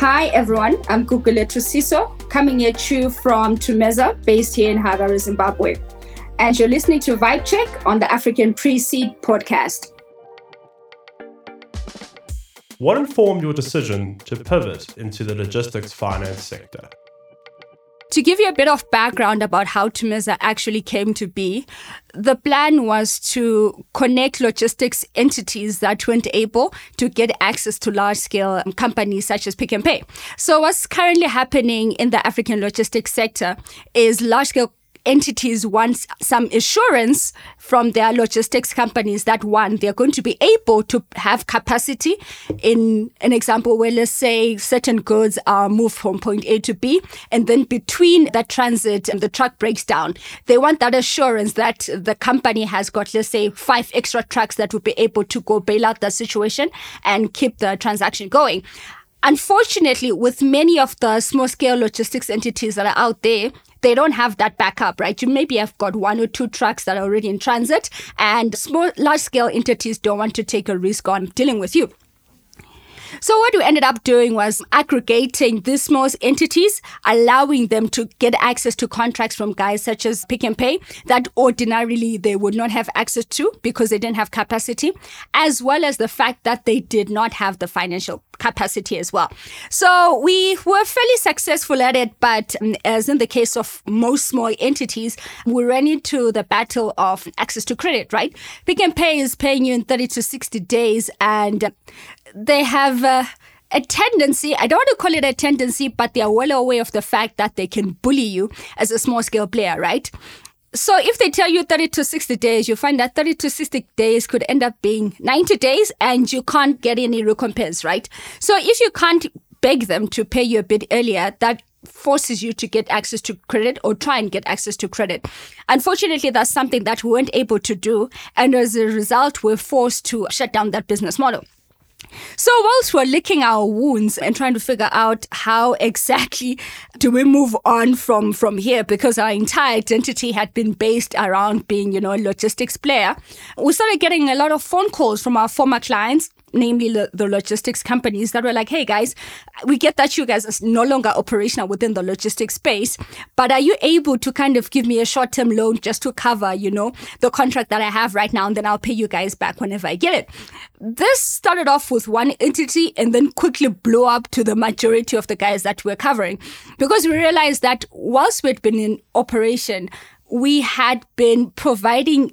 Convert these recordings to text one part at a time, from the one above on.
Hi everyone, I'm Gugulethu Siso, coming at you from Thumeza, based here in Harare, Zimbabwe. And you're listening to Vibe Check on the African Pre-Seed podcast. What informed your decision to pivot into the logistics finance sector? To give you a bit of background about how Thumeza actually came to be, the plan was to connect logistics entities that weren't able to get access to large scale companies such as Pick n Pay. So, what's currently happening in the African logistics sector is large scale entities want some assurance from their logistics companies that one, they're going to be able to have capacity in an example where let's say certain goods are moved from point A to B and then between that transit and the truck breaks down. They want that assurance that the company has got, let's say, five extra trucks that would be able to go bail out the situation and keep the transaction going. Unfortunately, with many of the small scale logistics entities that are out there, they don't have that backup, right? You maybe have got one or two trucks that are already in transit, and small, large scale entities don't want to take a risk on dealing with you. So what we ended up doing was aggregating these small entities, allowing them to get access to contracts from guys such as Pick n Pay that ordinarily they would not have access to because they didn't have capacity, as well as the fact that they did not have the financial capacity as well. So we were fairly successful at it, but um, as in the case of most small entities, we ran into the battle of access to credit, right? Pick n Pay is paying you in 30 to 60 days and they have uh, a tendency, I don't want to call it a tendency, but they are well aware of the fact that they can bully you as a small scale player, right? So if they tell you 30 to 60 days, you find that 30 to 60 days could end up being 90 days and you can't get any recompense, right? So if you can't beg them to pay you a bit earlier, that forces you to get access to credit or try and get access to credit. Unfortunately, that's something that we weren't able to do. And as a result, we're forced to shut down that business model. So, whilst we're licking our wounds and trying to figure out how exactly do we move on from, from here, because our entire identity had been based around being, you know, a logistics player, we started getting a lot of phone calls from our former clients namely the, the, logistics companies that were like, hey guys, we get that you guys are no longer operational within the logistics space, but are you able to kind of give me a short term loan just to cover, you know, the contract that I have right now, and then I'll pay you guys back whenever I get it? This started off with one entity and then quickly blew up to the majority of the guys that we're covering because we realized that whilst we'd been in operation, we had been providing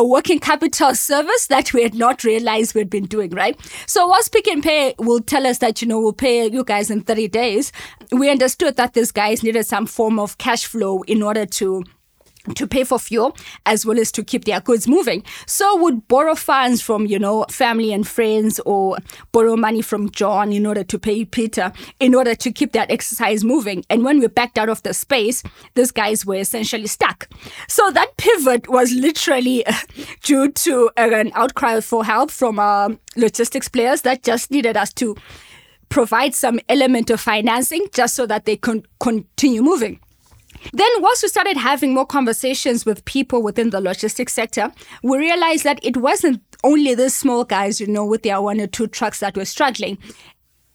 a working capital service that we had not realized we'd been doing, right? So whilst Pick n Pay will tell us that, you know, we'll pay you guys in 30 days, we understood that these guys needed some form of cash flow in order to to pay for fuel as well as to keep their goods moving. So would borrow funds from, you know, family and friends or borrow money from John in order to pay Peter in order to keep that exercise moving. And when we backed out of the space, these guys were essentially stuck. So that pivot was literally due to an outcry for help from uh, logistics players that just needed us to provide some element of financing just so that they can continue moving. Then, once we started having more conversations with people within the logistics sector, we realized that it wasn't only the small guys, you know, with their one or two trucks that were struggling.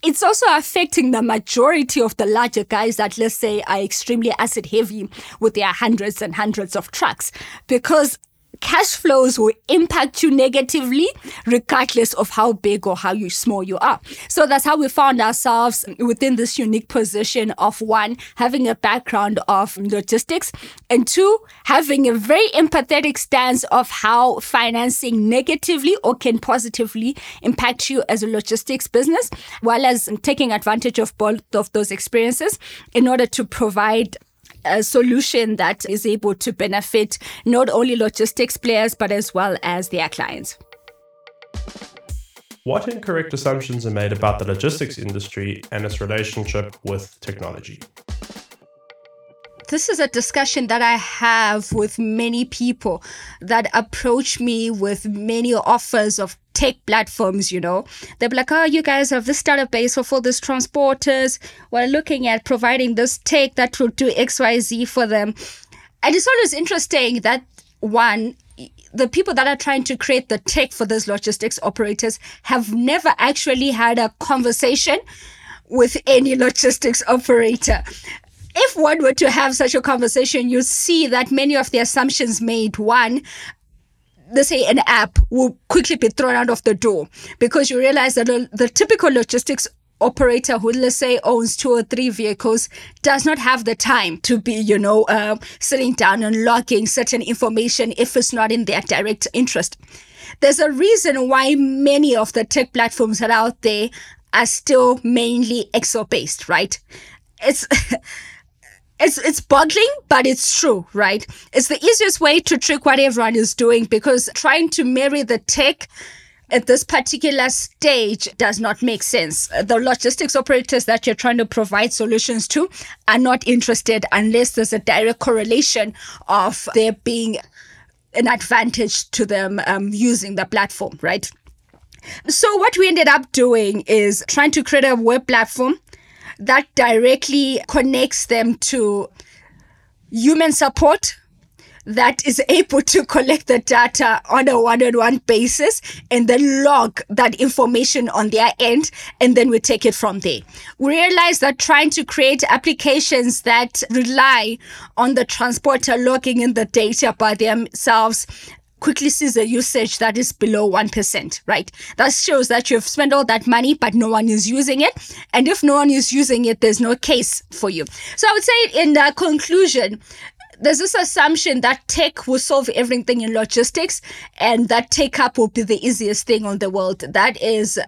It's also affecting the majority of the larger guys that, let's say, are extremely asset heavy with their hundreds and hundreds of trucks. Because cash flows will impact you negatively regardless of how big or how you small you are. So that's how we found ourselves within this unique position of one, having a background of logistics and two, having a very empathetic stance of how financing negatively or can positively impact you as a logistics business, while as taking advantage of both of those experiences in order to provide a solution that is able to benefit not only logistics players, but as well as their clients. What incorrect assumptions are made about the logistics industry and its relationship with technology? This is a discussion that I have with many people that approach me with many offers of tech platforms, you know. They're like, oh, you guys have this database of all these transporters. We're looking at providing this tech that will do XYZ for them. And it's always interesting that one, the people that are trying to create the tech for those logistics operators have never actually had a conversation with any logistics operator. If one were to have such a conversation, you see that many of the assumptions made, one, let's say an app will quickly be thrown out of the door because you realize that the typical logistics operator who let's say owns two or three vehicles does not have the time to be you know uh, sitting down and logging certain information if it's not in their direct interest. There's a reason why many of the tech platforms that are out there are still mainly excel based right? It's it's it's boggling, but it's true, right? It's the easiest way to trick what everyone is doing because trying to marry the tech at this particular stage does not make sense. The logistics operators that you're trying to provide solutions to are not interested unless there's a direct correlation of there being an advantage to them um, using the platform, right? So, what we ended up doing is trying to create a web platform that directly connects them to human support that is able to collect the data on a one-on-one basis and then log that information on their end and then we take it from there. We realize that trying to create applications that rely on the transporter logging in the data by themselves quickly sees a usage that is below 1%, right? That shows that you've spent all that money, but no one is using it. And if no one is using it, there's no case for you. So I would say in conclusion, there's this assumption that tech will solve everything in logistics and that take up will be the easiest thing on the world. That is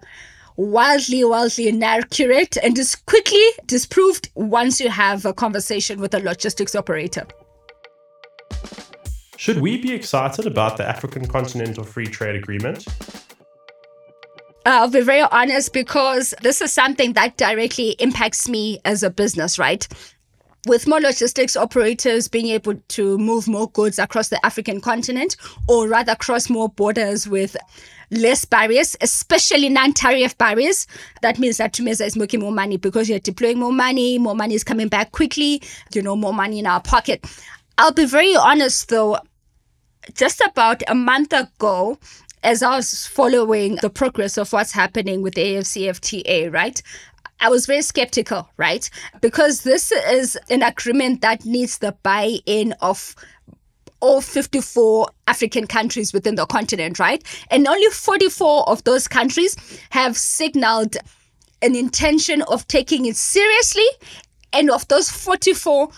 wildly, wildly inaccurate and is quickly disproved once you have a conversation with a logistics operator. Should we be excited about the African Continental Free Trade Agreement? Uh, I'll be very honest because this is something that directly impacts me as a business, right? With more logistics operators being able to move more goods across the African continent, or rather cross more borders with less barriers, especially non-tariff barriers. That means that Thumeza is making more money because you're deploying more money, more money is coming back quickly, you know, more money in our pocket. I'll be very honest though, just about a month ago, as I was following the progress of what's happening with AFCFTA, right? I was very skeptical, right? Because this is an agreement that needs the buy in of all 54 African countries within the continent, right? And only 44 of those countries have signaled an intention of taking it seriously. And of those 44,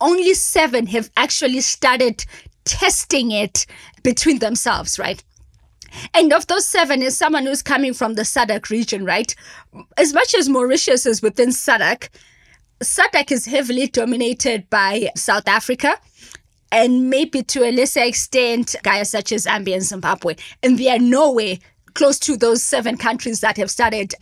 only seven have actually started testing it between themselves, right? And of those seven is someone who's coming from the SADC region, right? As much as Mauritius is within SADC, SADC is heavily dominated by South Africa and maybe to a lesser extent guys such as Zambia and Zimbabwe. And they are nowhere close to those seven countries that have started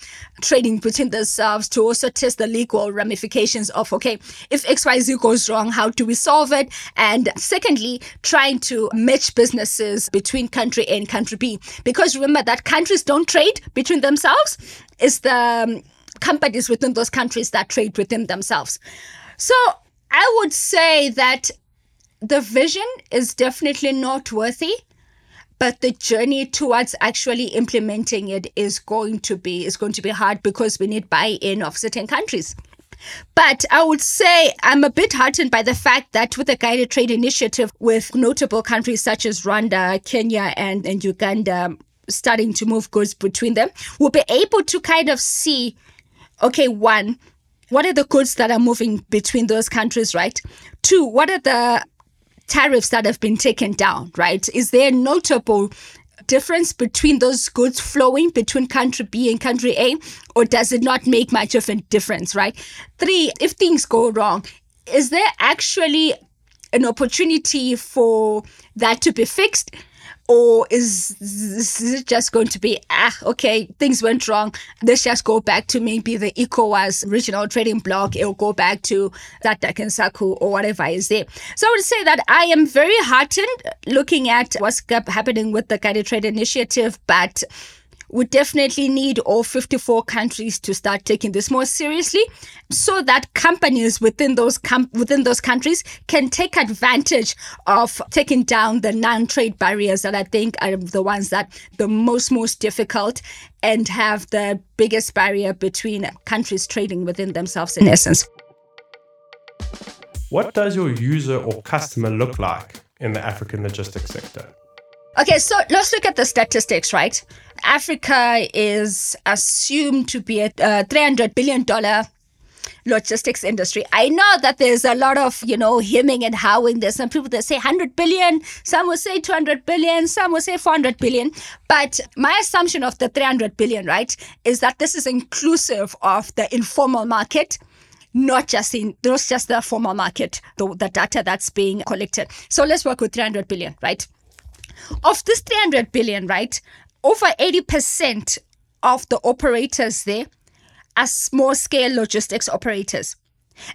trading between themselves to also test the legal ramifications of okay if xyz goes wrong how do we solve it? And secondly trying to match businesses between country a and country b. Because remember that countries don't trade between themselves it's the um, companies within those countries that trade within themselves. So i would say that the vision is definitely noteworthy but the journey towards actually implementing it is going to be is going to be hard because we need buy-in of certain countries. But I would say I'm a bit heartened by the fact that with the guided trade initiative, with notable countries such as Rwanda, Kenya, and, and Uganda starting to move goods between them, we'll be able to kind of see okay, one, what are the goods that are moving between those countries, right? Two, what are the tariffs that have been taken down, right? Is there notable difference between those goods flowing between country B and country A, or does it not make much of a difference, right? Three, if things go wrong, is there actually an opportunity for that to be fixed? Or is is just going to be ah okay things went wrong. Let's just go back to maybe the ECOWAS regional trading bloc it'll go back to that SACU or whatever is there. So I would say that I am very heartened looking at what's happening with the guided trade initiative but we definitely need all 54 countries to start taking this more seriously so that companies within those com- within those countries can take advantage of taking down the non-trade barriers that I think are the ones that the most most difficult and have the biggest barrier between countries trading within themselves in essence. What does your user or customer look like in the African logistics sector? Okay, so let's look at the statistics, right? Africa is assumed to be a uh, $300 billion logistics industry. I know that there's a lot of, you know, hemming and howing. There's some people that say 100 billion, some will say 200 billion, some will say 400 billion. But my assumption of the 300 billion, right, is that this is inclusive of the informal market not just in not just the formal market, the, the data that's being collected. So let's work with 300 billion, right? Of this 300 billion, right, over 80% of the operators there are small scale logistics operators.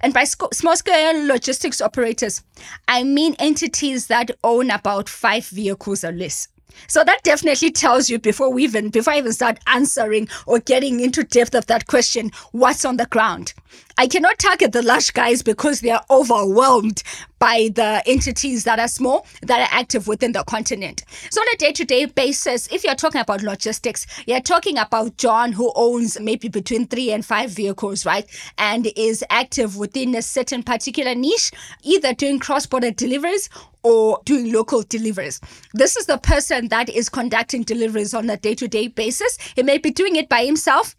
And by sc- small scale logistics operators, I mean entities that own about five vehicles or less. So that definitely tells you before we even before I even start answering or getting into depth of that question, what's on the ground. I cannot target the large guys because they are overwhelmed by the entities that are small that are active within the continent. So on a day-to-day basis, if you're talking about logistics, you're talking about John who owns maybe between three and five vehicles, right? And is active within a certain particular niche, either doing cross-border deliveries or doing local deliveries. This is the person that is conducting deliveries on a day to day basis. He may be doing it by himself.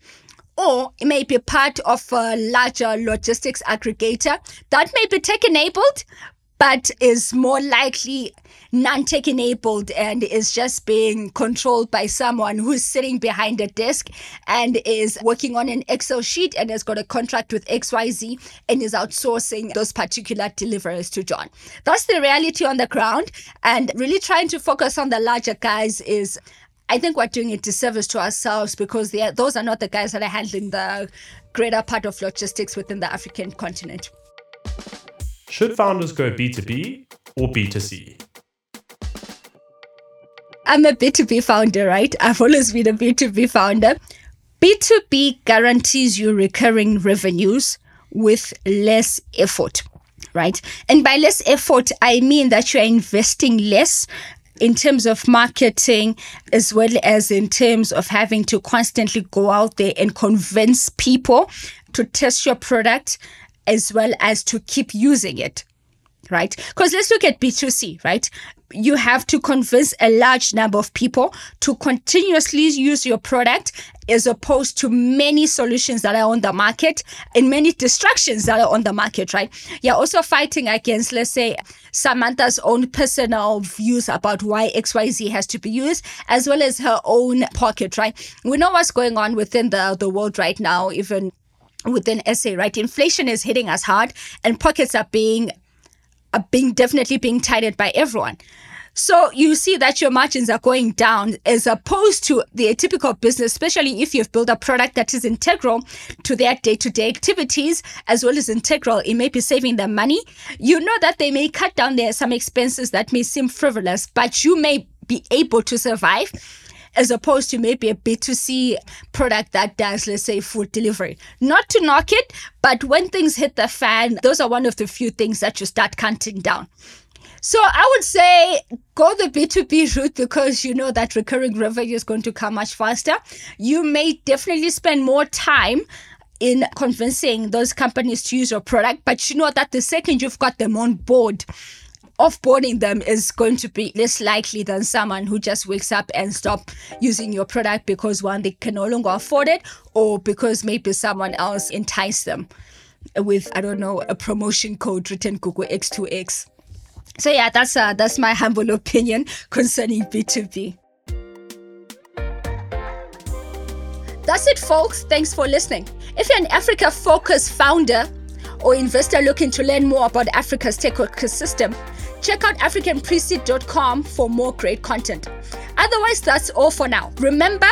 Or it may be part of a larger logistics aggregator that may be tech enabled, but is more likely non-tech enabled and is just being controlled by someone who's sitting behind a desk and is working on an Excel sheet and has got a contract with XYZ and is outsourcing those particular deliveries to John. That's the reality on the ground and really trying to focus on the larger guys is I think we're doing a disservice to ourselves because are, those are not the guys that are handling the greater part of logistics within the African continent. Should founders go B2B or B2C? I'm a B2B founder, right? I've always been a B2B founder. B2B guarantees you recurring revenues with less effort, right? And by less effort, I mean that you're investing less in terms of marketing, as well as in terms of having to constantly go out there and convince people to test your product, as well as to keep using it right? Because let's look at B2C, right? You have to convince a large number of people to continuously use your product as opposed to many solutions that are on the market and many distractions that are on the market, right? You're also fighting against, let's say, Samantha's own personal views about why XYZ has to be used, as well as her own pocket, right? We know what's going on within the, the world right now, even within SA, right? Inflation is hitting us hard and pockets are being are being definitely being tightened by everyone. So you see that your margins are going down as opposed to the typical business, especially if you've built a product that is integral to their day to day activities, as well as integral, it may be saving them money. You know that they may cut down there some expenses that may seem frivolous, but you may be able to survive as opposed to maybe a B2C product that does, let's say, food delivery. Not to knock it, but when things hit the fan, those are one of the few things that you start counting down. So I would say go the B2B route because you know that recurring revenue is going to come much faster. You may definitely spend more time in convincing those companies to use your product, but you know that the second you've got them on board, offboarding them is going to be less likely than someone who just wakes up and stop using your product because one they can no longer afford it or because maybe someone else enticed them with I don't know a promotion code written Google X2X. So yeah, that's uh, that's my humble opinion concerning B2B. That's it, folks. Thanks for listening. If you're an Africa focused founder or investor looking to learn more about Africa's tech ecosystem, check out africanpreseed.com for more great content. Otherwise, that's all for now. Remember,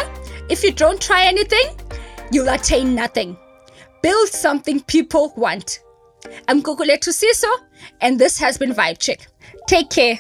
if you don't try anything, you'll attain nothing. Build something people want. I'm Gugulethu Siso, and this has been Vibe Check. Take care.